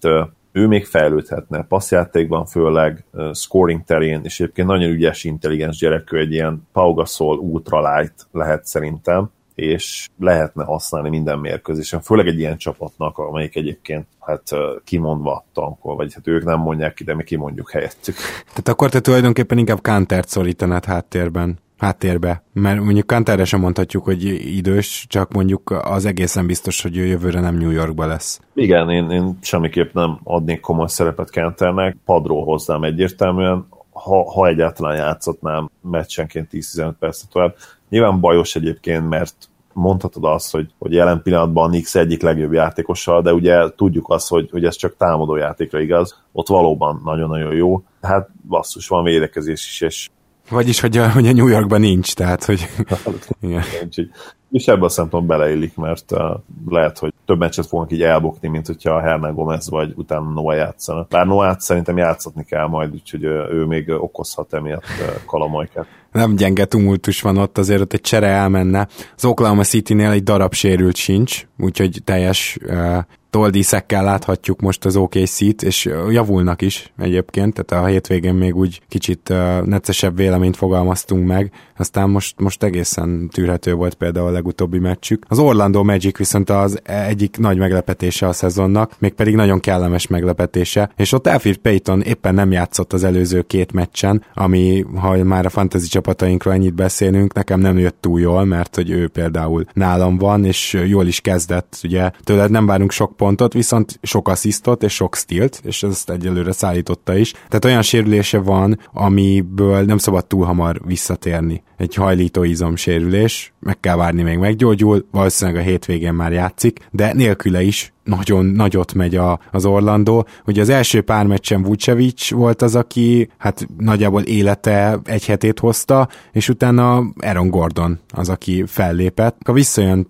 ő még fejlődhetne. Passzjátékban főleg, scoring terén, és egyébként nagyon ügyes, intelligens gyerekű, egy ilyen Pau Gasol ultralight lehet szerintem, és lehetne használni minden mérkőzésen, főleg egy ilyen csapatnak, amelyik egyébként hát kimondva tankol, vagy hát ők nem mondják ki, de mi kimondjuk helyettük. Tehát akkor te tulajdonképpen inkább Kantert szorítanád háttérben háttérbe, mert mondjuk Kanterre sem mondhatjuk, hogy idős, csak mondjuk az egészen biztos, hogy ő jövőre nem New Yorkba lesz. Igen, én, én semmiképp nem adnék komoly szerepet Kanternek, padról hoznám egyértelműen, ha, ha egyáltalán játszhatnám meccsenként 10-15 percet tovább. Nyilván bajos egyébként, mert mondhatod azt, hogy, hogy jelen pillanatban Nix egyik legjobb játékossal, de ugye tudjuk azt, hogy, hogy ez csak támadó játékra igaz, ott valóban nagyon-nagyon jó. Hát basszus, van védekezés is, és vagyis, hogy a, hogy a New Yorkban nincs, tehát, hogy... <laughs> Igen. Nincs. És ebben a szempontból beleillik, mert uh, lehet, hogy több meccset fognak így elbukni, mint hogyha a Hernán Gomez vagy utána Noah játszana. Bár Noah szerintem játszatni kell majd, úgyhogy uh, ő még okozhat emiatt uh, kalamajkát. Nem gyenge tumultus van ott, azért ott egy csere elmenne. Az Oklahoma City-nél egy darab sérült sincs, úgyhogy teljes uh, toldíszekkel láthatjuk most az OKC-t, és javulnak is egyébként, tehát a hétvégén még úgy kicsit uh, neccesebb véleményt fogalmaztunk meg, aztán most, most egészen tűrhető volt például a legutóbbi meccsük. Az Orlando Magic viszont az egyik nagy meglepetése a szezonnak, mégpedig nagyon kellemes meglepetése, és ott Elfrid Payton éppen nem játszott az előző két meccsen, ami, ha már a fantasy csapatainkról ennyit beszélünk, nekem nem jött túl jól, mert hogy ő például nálam van, és jól is kezdett, ugye tőled nem várunk sok pontot, viszont sok asszisztot és sok stilt, és ezt egyelőre szállította is. Tehát olyan sérülése van, amiből nem szabad túl hamar visszatérni. Egy hajlító izom sérülés, meg kell várni még meggyógyul, valószínűleg a hétvégén már játszik, de nélküle is nagyon nagyot megy a, az Orlandó. Ugye az első pár meccsen Vucevic volt az, aki hát nagyjából élete egy hetét hozta, és utána Aaron Gordon az, aki fellépett. Ha visszajön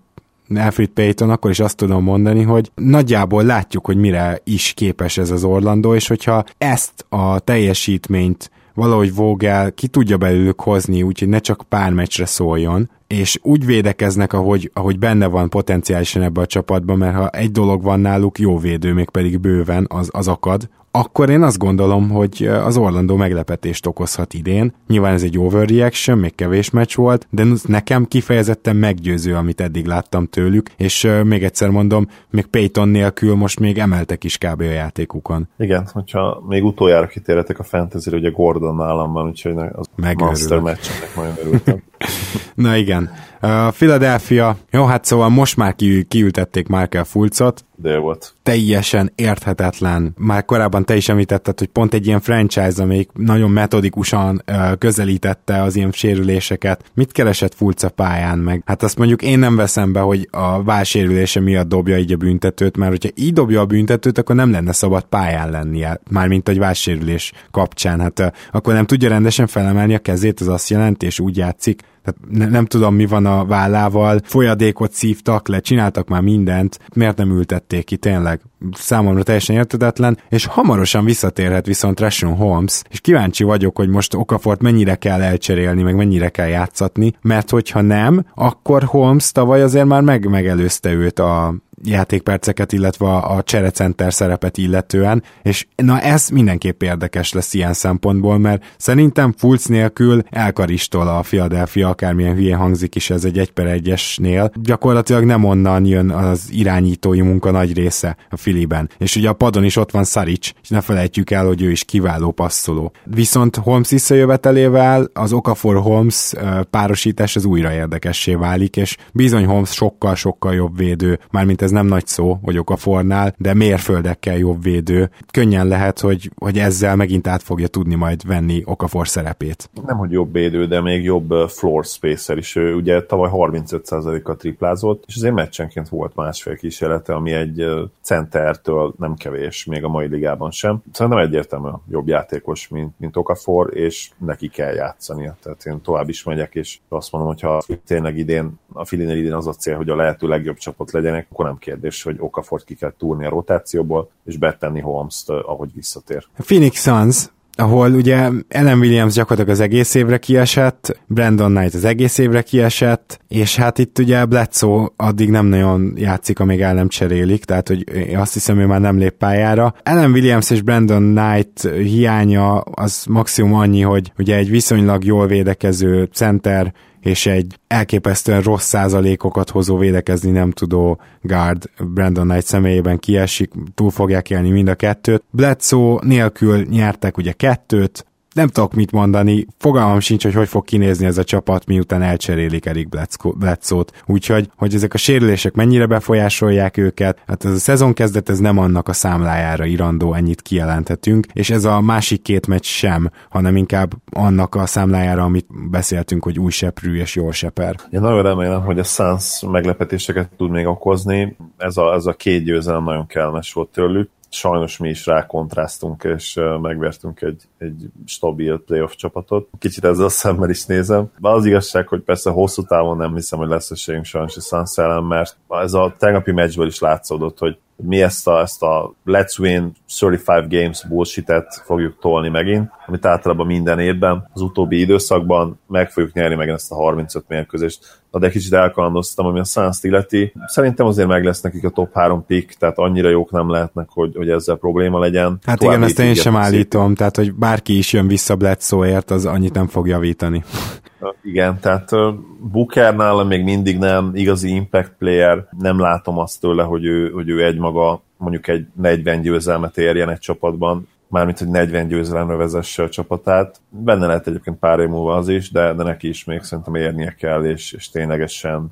Alfred Payton, akkor is azt tudom mondani, hogy nagyjából látjuk, hogy mire is képes ez az Orlandó, és hogyha ezt a teljesítményt valahogy Vogel ki tudja belőlük hozni, úgyhogy ne csak pár meccsre szóljon, és úgy védekeznek, ahogy, ahogy benne van potenciálisan ebbe a csapatban, mert ha egy dolog van náluk, jó védő, még pedig bőven, az, az akad, akkor én azt gondolom, hogy az Orlando meglepetést okozhat idén. Nyilván ez egy overreaction, még kevés meccs volt, de nekem kifejezetten meggyőző, amit eddig láttam tőlük, és még egyszer mondom, még Payton nélkül most még emeltek is kb. a játékukon. Igen, hogyha még utoljára kitérhetek a fantasy ugye Gordon nálam van, úgyhogy az Megörülök. master meccsenek nagyon örültem. <laughs> Na igen. Philadelphia, jó, hát szóval most már ki, kiültették Markel Fulcot. De volt. Teljesen érthetetlen. Már korábban te is említetted, hogy pont egy ilyen franchise, amelyik nagyon metodikusan uh, közelítette az ilyen sérüléseket. Mit keresett Fulca pályán meg? Hát azt mondjuk én nem veszem be, hogy a válsérülése miatt dobja így a büntetőt, mert hogyha így dobja a büntetőt, akkor nem lenne szabad pályán lennie, mármint egy válsérülés kapcsán. Hát uh, akkor nem tudja rendesen felemelni a kezét, az azt jelenti, és úgy játszik, tehát ne, nem tudom, mi van a vállával, folyadékot szívtak le, csináltak már mindent, miért nem ültették ki, tényleg számomra teljesen értetetlen, és hamarosan visszatérhet viszont Rashon Holmes, és kíváncsi vagyok, hogy most Okafort mennyire kell elcserélni, meg mennyire kell játszatni, mert hogyha nem, akkor Holmes tavaly azért már meg megelőzte őt a játékperceket, illetve a, a cserecenter szerepet illetően, és na ez mindenképp érdekes lesz ilyen szempontból, mert szerintem Fulc nélkül elkaristol a Philadelphia, akármilyen hülye hangzik is ez egy 1 per 1-esnél, gyakorlatilag nem onnan jön az irányítói munka nagy része a Filiben. És ugye a padon is ott van Saric, és ne felejtjük el, hogy ő is kiváló passzoló. Viszont Holmes visszajövetelével az Okafor-Holmes párosítás az újra érdekessé válik, és bizony Holmes sokkal-sokkal jobb védő, mármint ez ez nem nagy szó, hogy Okafornál, de mérföldekkel jobb védő. Könnyen lehet, hogy, hogy ezzel megint át fogja tudni majd venni Okafor szerepét. Nem, hogy jobb védő, de még jobb floor spacer is. Ő ugye tavaly 35%-kal triplázott, és azért meccsenként volt másfél kísérlete, ami egy centertől nem kevés, még a mai ligában sem. Szerintem egyértelműen jobb játékos, mint, mint Okafor, és neki kell játszania. Tehát én tovább is megyek, és azt mondom, hogy ha tényleg idén, a Filinél idén az a cél, hogy a lehető legjobb csapat legyenek, akkor nem kérdés, hogy Okafort ki kell túrni a rotációból, és betenni Holmes-t, ahogy visszatér. Phoenix Suns ahol ugye Ellen Williams gyakorlatilag az egész évre kiesett, Brandon Knight az egész évre kiesett, és hát itt ugye Bledsoe addig nem nagyon játszik, amíg el nem cserélik, tehát hogy azt hiszem, ő már nem lép pályára. Ellen Williams és Brandon Knight hiánya az maximum annyi, hogy ugye egy viszonylag jól védekező center és egy elképesztően rossz százalékokat hozó védekezni nem tudó guard Brandon Knight személyében kiesik, túl fogják élni mind a kettőt. Bledsoe nélkül nyertek ugye kettőt, nem tudok mit mondani, fogalmam sincs, hogy hogy fog kinézni ez a csapat, miután elcserélik Erik Bledsoe-t. Úgyhogy, hogy ezek a sérülések mennyire befolyásolják őket, hát ez a szezon kezdet, ez nem annak a számlájára irandó, ennyit kijelenthetünk, és ez a másik két meccs sem, hanem inkább annak a számlájára, amit beszéltünk, hogy új seprű és jól seper. Én nagyon remélem, hogy a Suns meglepetéseket tud még okozni. Ez a, ez a két győzelem nagyon kellemes volt tőlük sajnos mi is rákontráztunk, és megvertünk egy, egy stabil playoff csapatot. Kicsit ezzel a szemmel is nézem. De az igazság, hogy persze hosszú távon nem hiszem, hogy lesz esélyünk sajnos a Suns ellen, mert ez a tegnapi meccsből is látszódott, hogy mi ezt a, ezt a let's win 35 games bullshit fogjuk tolni megint, amit általában minden évben, az utóbbi időszakban meg fogjuk nyerni meg ezt a 35 mérkőzést. Na de kicsit elkalandoztam, ami a suns illeti. Szerintem azért meg lesz nekik a top 3 pick, tehát annyira jók nem lehetnek, hogy, hogy ezzel probléma legyen. Hát Tovább igen, ezt én sem állítom, tehát hogy bárki is jön vissza Bledsoe-ért, az annyit nem fog javítani. Igen, tehát Booker nála még mindig nem igazi impact player, nem látom azt tőle, hogy ő, hogy ő egymaga mondjuk egy 40 győzelmet érjen egy csapatban, mármint, hogy 40 győzelemre vezesse a csapatát. Benne lehet egyébként pár év múlva az is, de, de neki is még szerintem érnie kell, és, és ténylegesen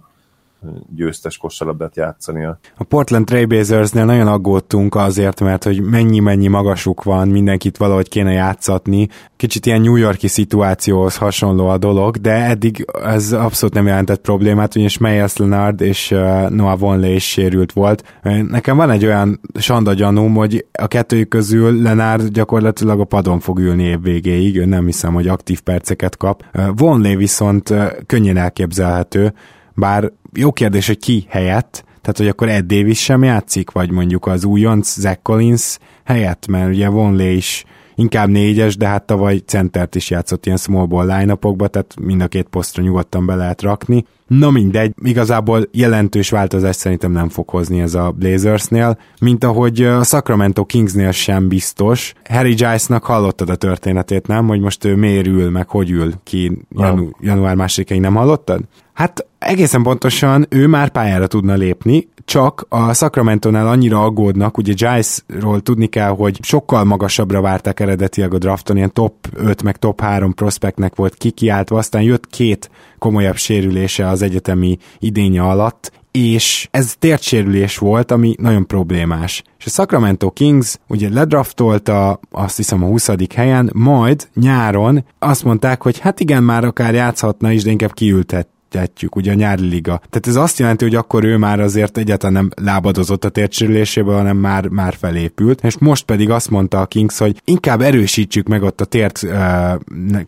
győztes kosarlabdát játszania. A Portland Trailblazersnél nagyon aggódtunk azért, mert hogy mennyi-mennyi magasuk van, mindenkit valahogy kéne játszatni. Kicsit ilyen New Yorki szituációhoz hasonló a dolog, de eddig ez abszolút nem jelentett problémát, ugyanis Meyers Leonard és Noah Vonley is sérült volt. Nekem van egy olyan sanda gyanúm, hogy a kettőjük közül Leonard gyakorlatilag a padon fog ülni év végéig, nem hiszem, hogy aktív perceket kap. Vonley viszont könnyen elképzelhető, bár jó kérdés, hogy ki helyett, tehát hogy akkor Ed Davis sem játszik, vagy mondjuk az újonc Zach Collins helyett, mert ugye Vonley is inkább négyes, de hát tavaly centert is játszott ilyen small ball line tehát mind a két posztra nyugodtan be lehet rakni. Na mindegy, igazából jelentős változás szerintem nem fog hozni ez a Blazersnél, mint ahogy a Sacramento Kingsnél sem biztos. Harry Giles-nak hallottad a történetét, nem? Hogy most ő miért ül, meg hogy ül ki janu- január másodikáig, nem hallottad? Hát egészen pontosan ő már pályára tudna lépni, csak a Sacramento-nál annyira aggódnak, ugye Giles-ról tudni kell, hogy sokkal magasabbra várták eredetileg a drafton, ilyen top 5 meg top 3 prospektnek volt kikiáltva, aztán jött két komolyabb sérülése az egyetemi idénye alatt, és ez tértsérülés volt, ami nagyon problémás. És a Sacramento Kings ugye ledraftolta azt hiszem a 20. helyen, majd nyáron azt mondták, hogy hát igen, már akár játszhatna is, de inkább kiültet tetjük, ugye a nyári liga. Tehát ez azt jelenti, hogy akkor ő már azért egyáltalán nem lábadozott a tértsérüléséből, hanem már, már felépült, és most pedig azt mondta a Kings, hogy inkább erősítsük meg ott a tért uh,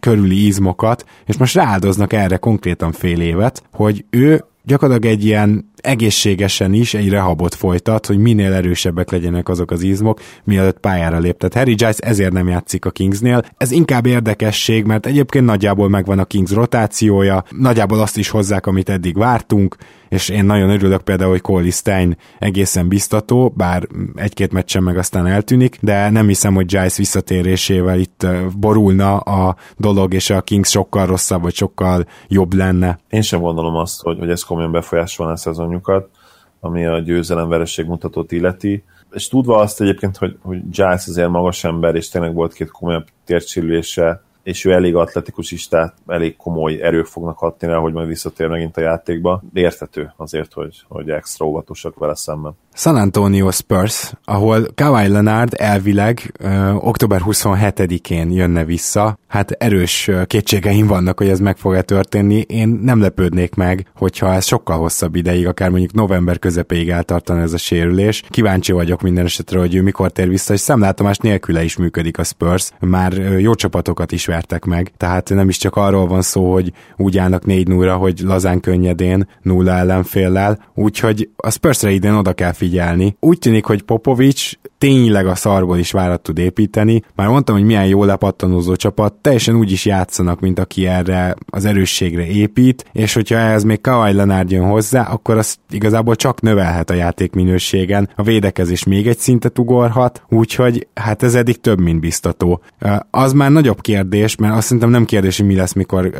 körüli izmokat, és most rááldoznak erre konkrétan fél évet, hogy ő gyakorlatilag egy ilyen egészségesen is egy rehabot folytat, hogy minél erősebbek legyenek azok az izmok, mielőtt pályára lép. Harry Giles ezért nem játszik a Kingsnél. Ez inkább érdekesség, mert egyébként nagyjából megvan a Kings rotációja, nagyjából azt is hozzák, amit eddig vártunk, és én nagyon örülök például, hogy Cole Stein egészen biztató, bár egy-két meccsen meg aztán eltűnik, de nem hiszem, hogy Giles visszatérésével itt borulna a dolog, és a Kings sokkal rosszabb, vagy sokkal jobb lenne. Én sem gondolom azt, hogy, hogy ez komolyan befolyásolna a szezonjukat, ami a győzelem-vereség mutatót illeti, és tudva azt egyébként, hogy, hogy Giles azért magas ember, és tényleg volt két komolyabb tércsérülése, és ő elég atletikus is, tehát elég komoly erők fognak hatni rá, hogy majd visszatér megint a játékba. Értető azért, hogy, hogy extra óvatosak vele szemben. San Antonio Spurs, ahol Kawhi Leonard elvileg ö, október 27-én jönne vissza. Hát erős kétségeim vannak, hogy ez meg fog-e történni. Én nem lepődnék meg, hogyha ez sokkal hosszabb ideig, akár mondjuk november közepéig eltartana ez a sérülés. Kíváncsi vagyok minden esetre, hogy ő mikor tér vissza, és szemlátomás nélküle is működik a Spurs. Már jó csapatokat is vertek meg, tehát nem is csak arról van szó, hogy úgy állnak 4 0 hogy lazán könnyedén nulla ellenféllel, úgyhogy a Spursre idén oda kell figyelni. Úgy tűnik, hogy Popovics tényleg a szarból is várat tud építeni. Már mondtam, hogy milyen jó lepattanózó csapat, teljesen úgy is játszanak, mint aki erre az erősségre épít, és hogyha ehhez még Kawhi Leonard jön hozzá, akkor az igazából csak növelhet a játék minőségen, a védekezés még egy szintet ugorhat, úgyhogy hát ez eddig több, mint biztató. Az már nagyobb kérdés, mert azt szerintem nem kérdés, hogy mi lesz, mikor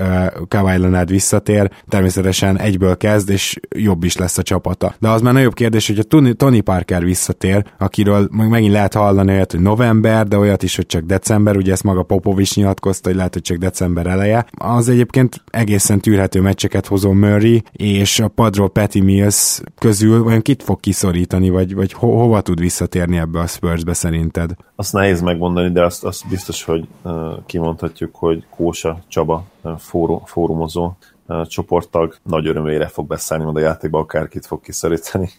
Kawhi Leonard visszatér, természetesen egyből kezd, és jobb is lesz a csapata. De az már nagyobb kérdés, hogy a Tony Parker visszatér, akiről megint lehet hallani olyat, hogy november, de olyat is, hogy csak december, ugye ezt maga Popovics nyilatkozta, hogy lehet, hogy csak december eleje. Az egyébként egészen tűrhető meccseket hozó Murray, és a padról Patty Mills közül vajon kit fog kiszorítani, vagy, vagy ho- hova tud visszatérni ebbe a Spursbe szerinted? Azt nehéz megmondani, de azt, azt biztos, hogy uh, kimondhatjuk, hogy Kósa Csaba uh, fórum, fórumozó uh, csoporttag nagy örömére fog beszállni majd a játékba, akárkit fog kiszorítani.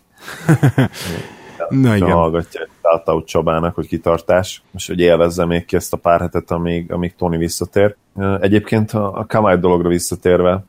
<laughs> Na igen. hallgatja Shoutout Csabának, hogy kitartás, és hogy élvezze még ki ezt a pár hetet, amíg, amíg Tony visszatér. Egyébként a, Kawai dologra visszatérve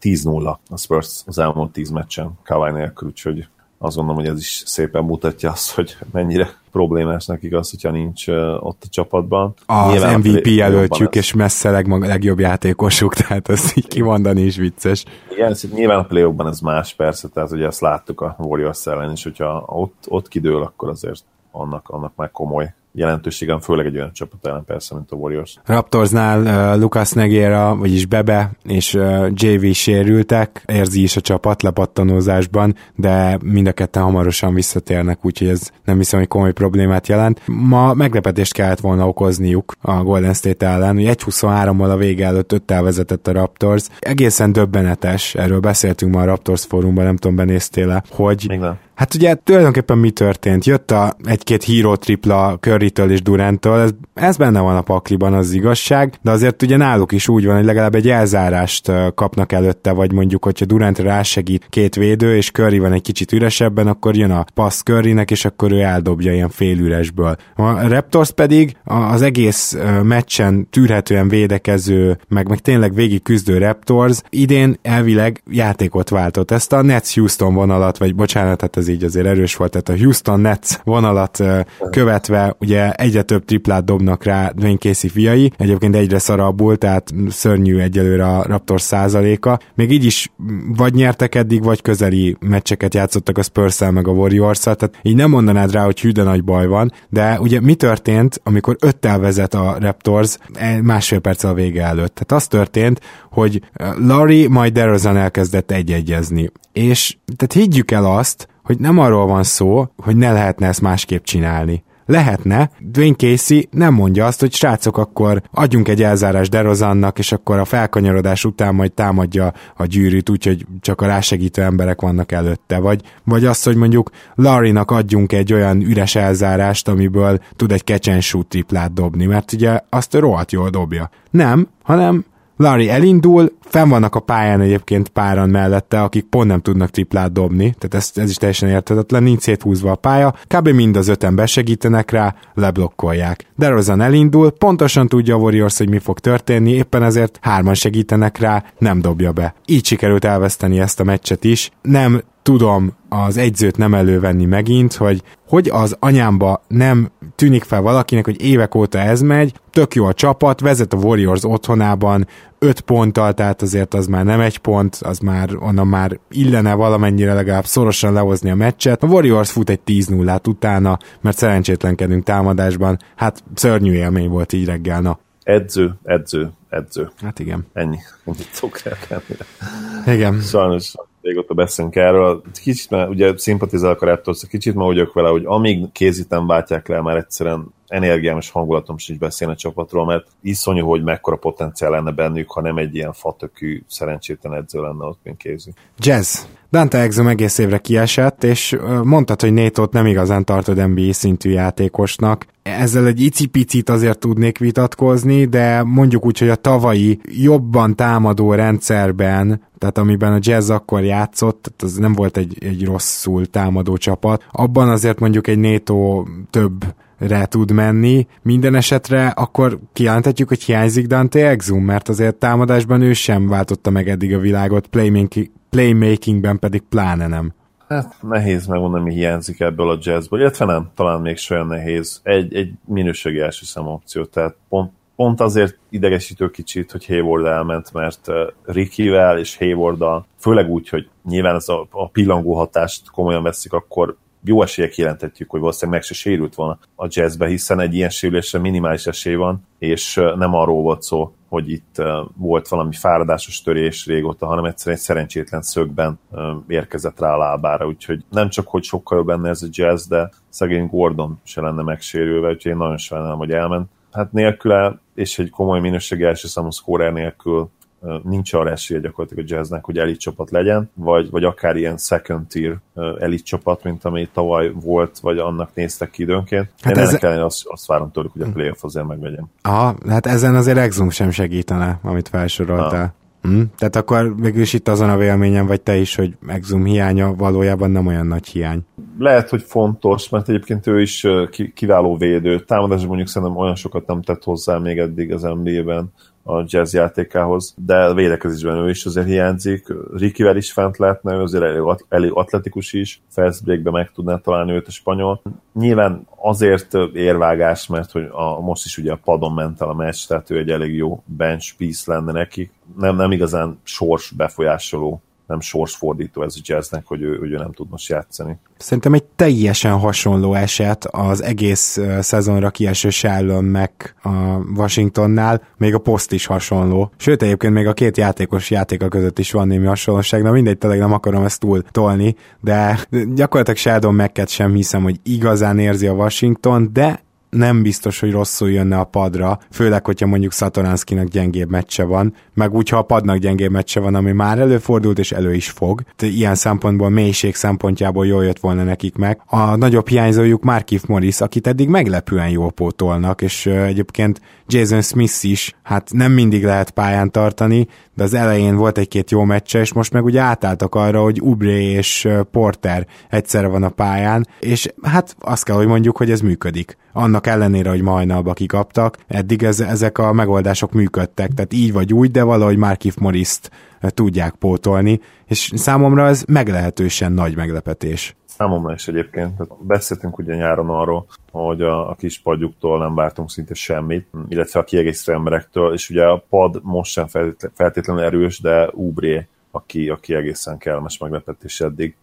10-0 a Spurs az elmúlt 10 meccsen Kawai nélkül, úgyhogy azt gondolom, hogy ez is szépen mutatja azt, hogy mennyire problémás nekik az, hogyha nincs ott a csapatban. Az Nyilván MVP jelöltjük, és messze legmag, legjobb játékosuk, <laughs> tehát ezt így kimondani is vicces. Igen, nyilván a play ez más persze, tehát ugye ezt láttuk a Warriors ellen is, hogyha ott, ott kidől, akkor azért annak, annak már komoly jelentőségem, főleg egy olyan csapat ellen persze, mint a Warriors. Raptorsnál uh, Lucas Negera, vagyis Bebe és uh, JV sérültek, érzi is a csapat lepattanózásban, de mind a ketten hamarosan visszatérnek, úgyhogy ez nem hiszem, hogy komoly problémát jelent. Ma meglepetést kellett volna okozniuk a Golden State ellen, hogy 1-23-mal a vége előtt 5 vezetett a Raptors. Egészen döbbenetes, erről beszéltünk ma a Raptors fórumban, nem tudom, benéztél hogy Még nem Hát ugye tulajdonképpen mi történt? Jött a egy-két híró tripla Curry-től és Durantől, ez, ez benne van a pakliban, az igazság, de azért ugye náluk is úgy van, hogy legalább egy elzárást kapnak előtte, vagy mondjuk, hogyha Durant rásegít két védő, és Curry van egy kicsit üresebben, akkor jön a passz Currynek, és akkor ő eldobja ilyen félüresből. A Raptors pedig az egész meccsen tűrhetően védekező, meg, meg tényleg végig küzdő Raptors idén elvileg játékot váltott. Ezt a Nets Houston vonalat, vagy bocsánat, hát ez ez így azért erős volt, tehát a Houston Nets vonalat követve ugye egyre több triplát dobnak rá Dwayne Casey fiai, egyébként egyre szarabbul, tehát szörnyű egyelőre a Raptors százaléka. Még így is vagy nyertek eddig, vagy közeli meccseket játszottak a spurs meg a warriors tehát így nem mondanád rá, hogy hű, nagy baj van, de ugye mi történt, amikor öttel vezet a Raptors e, másfél perc a vége előtt? Tehát az történt, hogy Larry majd DeRozan elkezdett egyegyezni. És tehát higgyük el azt, hogy nem arról van szó, hogy ne lehetne ezt másképp csinálni. Lehetne, Dwayne Casey nem mondja azt, hogy srácok, akkor adjunk egy elzárás Derozannak, és akkor a felkanyarodás után majd támadja a gyűrűt, úgyhogy csak a rásegítő emberek vannak előtte. Vagy, vagy azt, hogy mondjuk Larry-nak adjunk egy olyan üres elzárást, amiből tud egy catch triplát dobni, mert ugye azt rohadt jól dobja. Nem, hanem Larry elindul, fenn vannak a pályán egyébként páran mellette, akik pont nem tudnak triplát dobni, tehát ez, ez is teljesen érthetetlen, nincs széthúzva a pálya, kb. mind az öten besegítenek rá, leblokkolják. DeRozan elindul, pontosan tudja a Warriors, hogy mi fog történni, éppen ezért hárman segítenek rá, nem dobja be. Így sikerült elveszteni ezt a meccset is, nem tudom az egyzőt nem elővenni megint, hogy hogy az anyámba nem tűnik fel valakinek, hogy évek óta ez megy, tök jó a csapat, vezet a Warriors otthonában, öt ponttal, tehát azért az már nem egy pont, az már onnan már illene valamennyire legalább szorosan lehozni a meccset. A Warriors fut egy 10 0 utána, mert szerencsétlenkedünk támadásban. Hát szörnyű élmény volt így reggel, na. Edző, edző, edző. Hát igen. Ennyi. Ennyit szok Igen. Sajnos régóta beszélünk erről. Kicsit már ugye szimpatizálok a Raptors, kicsit ma vagyok vele, hogy amíg kézítem váltják le, már egyszerűen energiám és hangulatom sincs beszélni a csapatról, mert iszonyú, hogy mekkora potenciál lenne bennük, ha nem egy ilyen fatökű, szerencsétlen edző lenne ott, mint kézi. Jazz. Dante Exum egész évre kiesett, és mondtad, hogy Nétót nem igazán tartod NBA szintű játékosnak. Ezzel egy icipicit azért tudnék vitatkozni, de mondjuk úgy, hogy a tavalyi jobban támadó rendszerben, tehát amiben a Jazz akkor játszott, tehát az nem volt egy, egy rosszul támadó csapat, abban azért mondjuk egy Nétó több re tud menni. Minden esetre akkor kijelenthetjük, hogy hiányzik Dante Exum, mert azért támadásban ő sem váltotta meg eddig a világot, playmaking, playmakingben pedig pláne nem. Hát nehéz megmondani, mi hiányzik ebből a jazzből, illetve nem, talán még olyan nehéz. Egy, egy minőségi első szem opció, tehát pont, pont azért idegesítő kicsit, hogy Hayward elment, mert uh, Rickivel és Haywarddal, főleg úgy, hogy nyilván ez a, a pillangó hatást komolyan veszik, akkor jó esélye kijelenthetjük, hogy valószínűleg meg se sérült volna a jazzbe, hiszen egy ilyen sérülésre minimális esély van, és nem arról volt szó, hogy itt volt valami fáradásos törés régóta, hanem egyszerűen egy szerencsétlen szögben érkezett rá a lábára, úgyhogy nem csak, hogy sokkal jobb benne ez a jazz, de szegény Gordon se lenne megsérülve, úgyhogy én nagyon sajnálom, hogy elment. Hát nélküle, és egy komoly minőségi első számú nélkül nincs arra esélye gyakorlatilag a jazznek, hogy elit csapat legyen, vagy, vagy akár ilyen second tier elit csapat, mint ami tavaly volt, vagy annak néztek ki időnként. Hát Én ez... ennek ellen azt, azt várom tőlük, hogy a playoff azért megvegyen. Aha, hát ezen azért Exum sem segítene, amit felsoroltál. Hm? Tehát akkor mégis itt azon a véleményem vagy te is, hogy Exum hiánya valójában nem olyan nagy hiány. Lehet, hogy fontos, mert egyébként ő is kiváló védő. Támadásban mondjuk szerintem olyan sokat nem tett hozzá még eddig az NBA-ben a jazz játékához, de védekezésben ő is azért hiányzik. Rickivel is fent lehetne, ő azért elég, elég atletikus is, fast breakbe meg tudná találni őt a spanyol. Nyilván azért érvágás, mert hogy a, most is ugye a padon ment el a meccs, tehát ő egy elég jó bench piece lenne neki. Nem, nem igazán sors befolyásoló nem sorsfordító ez a jazznek, hogy ő, hogy ő nem tud most játszani. Szerintem egy teljesen hasonló eset az egész szezonra kieső Shallon meg a Washingtonnál, még a poszt is hasonló. Sőt, egyébként még a két játékos játéka között is van némi hasonlóság, na mindegy, tényleg nem akarom ezt túl tolni, de gyakorlatilag Sheldon Macket sem hiszem, hogy igazán érzi a Washington, de nem biztos, hogy rosszul jönne a padra, főleg, hogyha mondjuk Satoranskinak gyengébb meccse van, meg úgy, ha a padnak gyengébb meccse van, ami már előfordult, és elő is fog. Ilyen szempontból, mélység szempontjából jól jött volna nekik meg. A nagyobb hiányzójuk Markif Morris, akit eddig meglepően jól pótolnak, és egyébként Jason Smith is, hát nem mindig lehet pályán tartani, de az elején volt egy-két jó meccse, és most meg ugye átálltak arra, hogy Ubré és Porter egyszerre van a pályán, és hát azt kell, hogy mondjuk, hogy ez működik. Annak ellenére, hogy majnalba kikaptak, eddig ez, ezek a megoldások működtek, tehát így vagy úgy, de valahogy Markif Morris-t tudják pótolni, és számomra ez meglehetősen nagy meglepetés. Számomra is egyébként. Beszéltünk ugye nyáron arról, hogy a, a kis padjuktól nem vártunk szinte semmit, illetve a kiegészítő emberektől, és ugye a pad most sem feltétlenül erős, de Ubré aki, aki egészen kellemes meglepetés eddig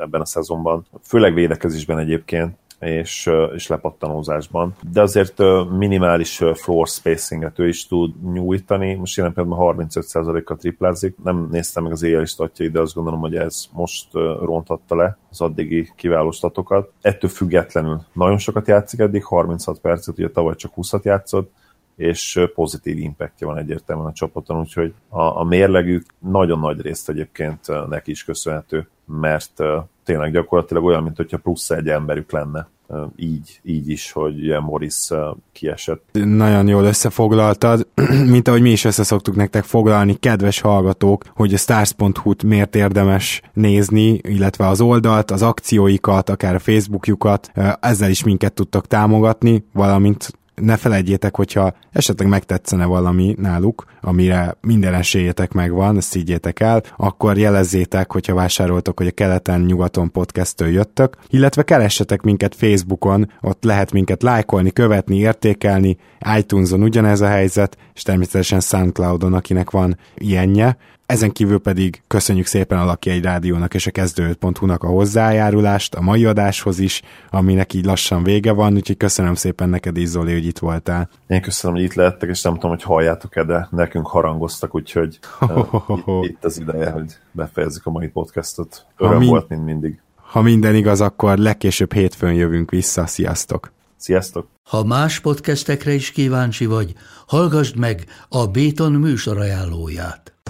ebben a szezonban. Főleg védekezésben egyébként, és, és lepattanózásban. De azért minimális floor spacinget ő is tud nyújtani. Most jelen pillanatban 35%-kal triplázik. Nem néztem meg az éjjel statjai, de azt gondolom, hogy ez most rontatta le az addigi kiváló statokat. Ettől függetlenül nagyon sokat játszik eddig, 36 percet, ugye tavaly csak 20-at játszott, és pozitív impactja van egyértelműen a csapaton, úgyhogy a, a mérlegük nagyon nagy részt egyébként neki is köszönhető, mert tényleg gyakorlatilag olyan, mint hogyha plusz egy emberük lenne így, így is, hogy ilyen Morris kiesett. Nagyon jól összefoglaltad, <clears throat> mint ahogy mi is össze szoktuk nektek foglalni, kedves hallgatók, hogy a stars.hu-t miért érdemes nézni, illetve az oldalt, az akcióikat, akár a Facebookjukat, ezzel is minket tudtok támogatni, valamint ne felejtjétek, hogyha esetleg megtetszene valami náluk, amire minden esélyetek megvan, ezt szígyétek el, akkor jelezzétek, hogyha vásároltok, hogy a keleten-nyugaton podcast jöttök, illetve keressetek minket Facebookon, ott lehet minket lájkolni, követni, értékelni, iTunes-on ugyanez a helyzet, és természetesen Soundcloud-on, akinek van ilyenje. Ezen kívül pedig köszönjük szépen a Laki egy rádiónak és a kezdő.hu-nak a hozzájárulást, a mai adáshoz is, aminek így lassan vége van, úgyhogy köszönöm szépen neked is, Zoli, hogy itt voltál. Én köszönöm, hogy itt lehettek, és nem tudom, hogy halljátok-e, de nekünk harangoztak, úgyhogy uh, itt az ideje, hogy befejezzük a mai podcastot. Öröm min- volt, mint mindig. Ha minden igaz, akkor legkésőbb hétfőn jövünk vissza. Sziasztok! Sziasztok! Ha más podcastekre is kíváncsi vagy, hallgassd meg a Béton műsor ajánlóját.